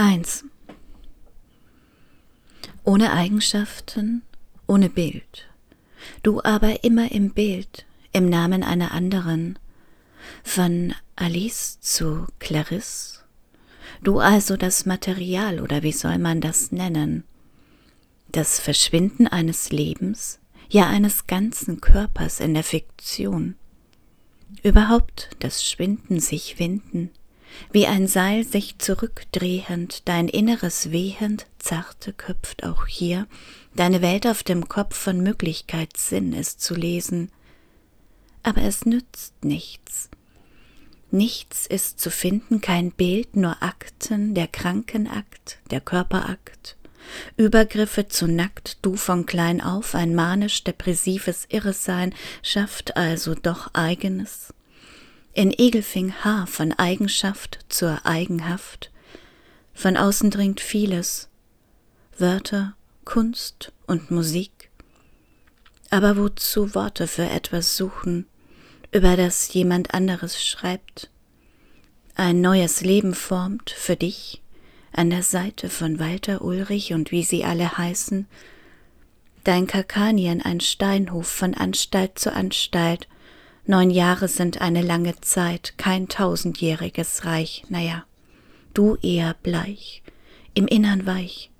1. Ohne Eigenschaften, ohne Bild. Du aber immer im Bild, im Namen einer anderen. Von Alice zu Clarisse. Du also das Material, oder wie soll man das nennen? Das Verschwinden eines Lebens, ja eines ganzen Körpers in der Fiktion. Überhaupt das Schwinden sich winden, wie ein Seil sich zurückdrehend, dein Inneres wehend, zarte köpft auch hier, deine Welt auf dem Kopf von Möglichkeitssinn ist zu lesen. Aber es nützt nichts. Nichts ist zu finden, kein Bild, nur Akten, der Krankenakt, der Körperakt, Übergriffe zu nackt, du von klein auf, ein manisch-depressives Irresein, schafft also doch eigenes. In Egelfing Haar von Eigenschaft zur Eigenhaft, von außen dringt vieles, Wörter, Kunst und Musik. Aber wozu Worte für etwas suchen, über das jemand anderes schreibt, ein neues Leben formt für dich, an der Seite von Walter Ulrich und wie sie alle heißen, dein Kakanien ein Steinhof von Anstalt zu Anstalt, neun Jahre sind eine lange Zeit, kein tausendjähriges Reich, naja, du eher bleich, im Innern weich,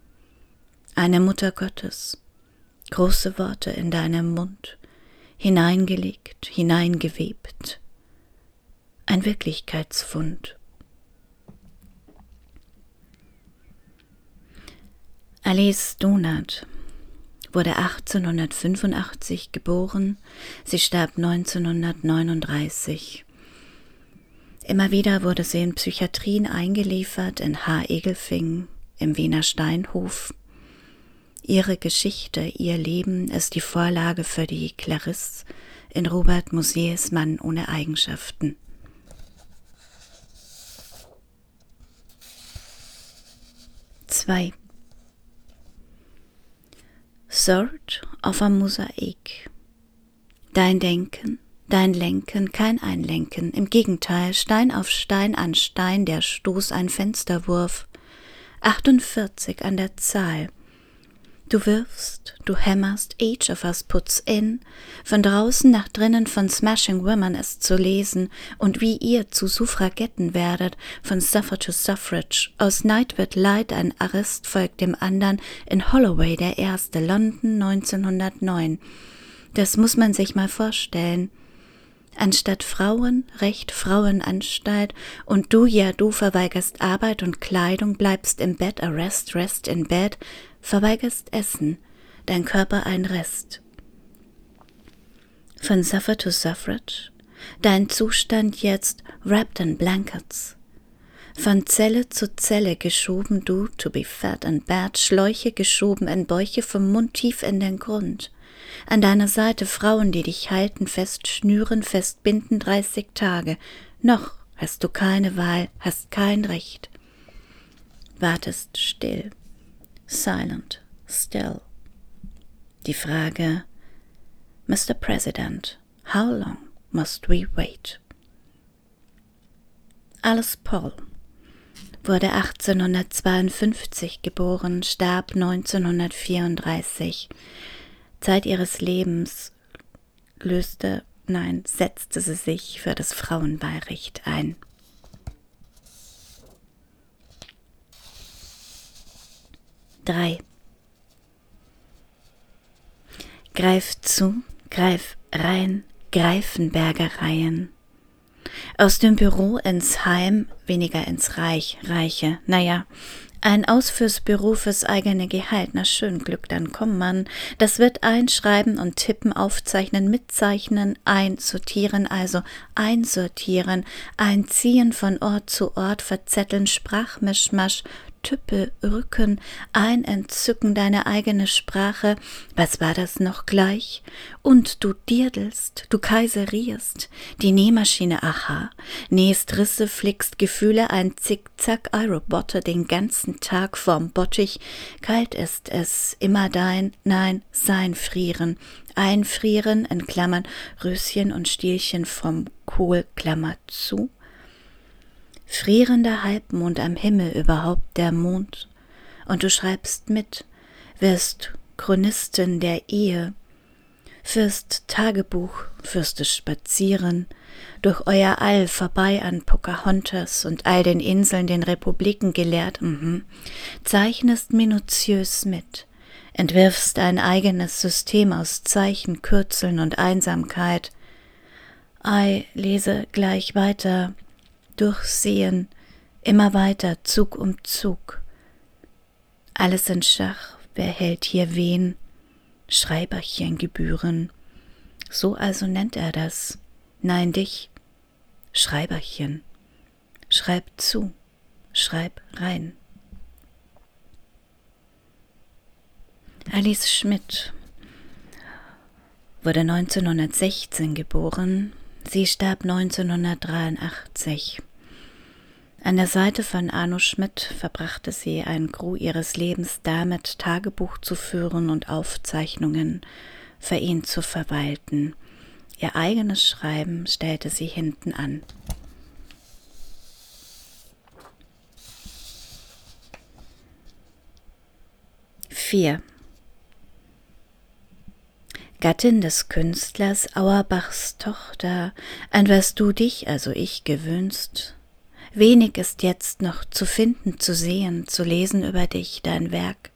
eine Mutter Gottes, große Worte in deinem Mund, hineingelegt, hineingewebt, ein Wirklichkeitsfund. Alice Donat wurde 1885 geboren, sie starb 1939. Immer wieder wurde sie in Psychiatrien eingeliefert, in H-Egelfing, im Wiener Steinhof. Ihre Geschichte, ihr Leben ist die Vorlage für die Clarisse in Robert Musees Mann ohne Eigenschaften. Zwei. Sort of a Mosaik. Dein Denken, dein Lenken, kein Einlenken, im Gegenteil, Stein auf Stein an Stein, der Stoß ein Fensterwurf. 48 an der Zahl, Du wirfst, du hämmerst, each of us puts in, von draußen nach drinnen von Smashing Women ist zu lesen, und wie ihr zu Suffragetten werdet, von Suffer to Suffrage, aus Night wird Light ein Arrest folgt dem andern, in Holloway der erste, London 1909. Das muss man sich mal vorstellen. Anstatt Frauen, Recht Frauenanstalt, und du ja, du verweigerst Arbeit und Kleidung, bleibst im Bett, Arrest, Rest in Bed, verweigerst Essen, dein Körper ein Rest. Von Suffer to Suffrage, dein Zustand jetzt wrapped in blankets. Von Zelle zu Zelle geschoben du, to be fat and bad, Schläuche geschoben in Bäuche vom Mund tief in den Grund. An deiner Seite Frauen, die dich halten, fest schnüren, festbinden dreißig Tage. Noch hast du keine Wahl, hast kein Recht. Wartest still silent, still. Die Frage, Mr. President, how long must we wait? Alice Paul wurde 1852 geboren, starb 1934. Zeit ihres Lebens löste, nein, setzte sie sich für das Frauenwahlrecht ein. 3. Greif zu, greif rein, Greifenbergereien. Aus dem Büro ins Heim, weniger ins Reich, Reiche, naja, ein Aus fürs Büro fürs eigene Gehalt, na schön Glück, dann komm man. Das wird einschreiben und tippen, aufzeichnen, mitzeichnen, einsortieren, also einsortieren, einziehen von Ort zu Ort, verzetteln, Sprachmischmasch, Tüppe, Rücken, ein Entzücken deine eigene Sprache, was war das noch gleich? Und du dirdelst, du kaiserierst, die Nähmaschine, aha, nähst Risse, flickst Gefühle, ein Zickzack, iRoboter den ganzen Tag vorm Bottich, kalt ist es, immer dein, nein, sein Frieren, einfrieren, in Klammern, Röschen und Stielchen vom Kohl, Klammer zu, frierender Halbmond am Himmel überhaupt der Mond, und du schreibst mit, wirst Chronistin der Ehe, führst Tagebuch, führst es spazieren, durch euer All vorbei an Pocahontas und all den Inseln, den Republiken gelehrt, mhm. zeichnest minutiös mit, entwirfst ein eigenes System aus Zeichen, Kürzeln und Einsamkeit. Ei, lese gleich weiter, durchsehen, immer weiter, Zug um Zug. Alles in Schach, wer hält hier wen? Schreiberchen gebühren. So also nennt er das. Nein, dich. Schreiberchen. Schreib zu, schreib rein. Alice Schmidt wurde 1916 geboren. Sie starb 1983. An der Seite von Arno Schmidt verbrachte sie einen Gru ihres Lebens damit, Tagebuch zu führen und Aufzeichnungen für ihn zu verwalten. Ihr eigenes Schreiben stellte sie hinten an. Vier. Gattin des Künstlers Auerbachs Tochter, an was du dich, also ich, gewöhnst, Wenig ist jetzt noch zu finden, zu sehen, zu lesen über dich, dein Werk.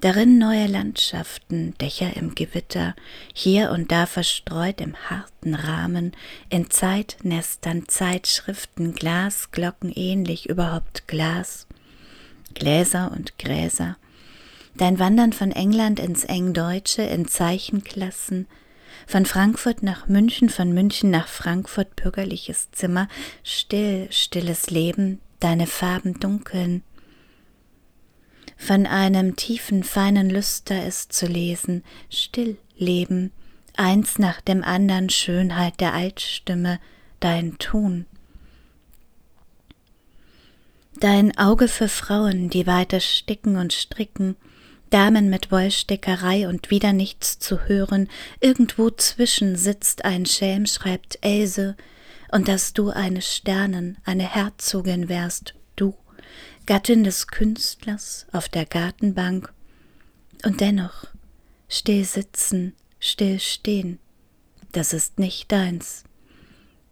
Darin neue Landschaften, Dächer im Gewitter, hier und da verstreut im harten Rahmen, in Zeitnestern, Zeitschriften, Glasglocken ähnlich, überhaupt Glas, Gläser und Gräser. Dein Wandern von England ins Engdeutsche, in Zeichenklassen, von Frankfurt nach München, von München nach Frankfurt bürgerliches Zimmer, still, stilles Leben, deine Farben dunkeln. Von einem tiefen, feinen Lüster ist zu lesen, still leben, eins nach dem andern Schönheit der Altstimme, dein Tun. Dein Auge für Frauen, die weiter sticken und stricken, Damen mit Wollstickerei und wieder nichts zu hören, irgendwo zwischen sitzt ein Schelm, schreibt Else, und dass du eine Sternen, eine Herzogin wärst, du, Gattin des Künstlers auf der Gartenbank, und dennoch still sitzen, still stehen, das ist nicht deins.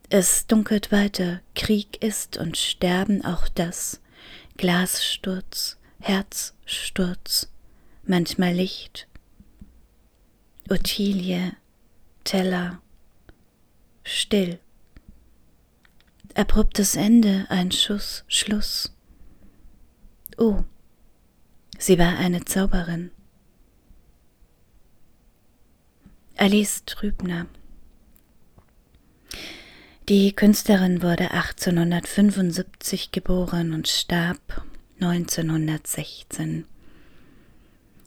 Es dunkelt weiter, Krieg ist und Sterben auch das, Glassturz, Herzsturz, manchmal Licht. Ottilie, Teller, still. Abruptes Ende, ein Schuss, Schluss. Oh, sie war eine Zauberin. Alice Trübner. Die Künstlerin wurde 1875 geboren und starb 1916.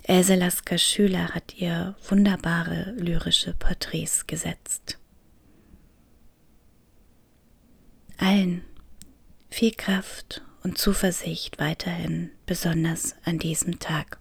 Else Lasker Schüler hat ihr wunderbare lyrische Porträts gesetzt. Allen viel Kraft und Zuversicht weiterhin, besonders an diesem Tag.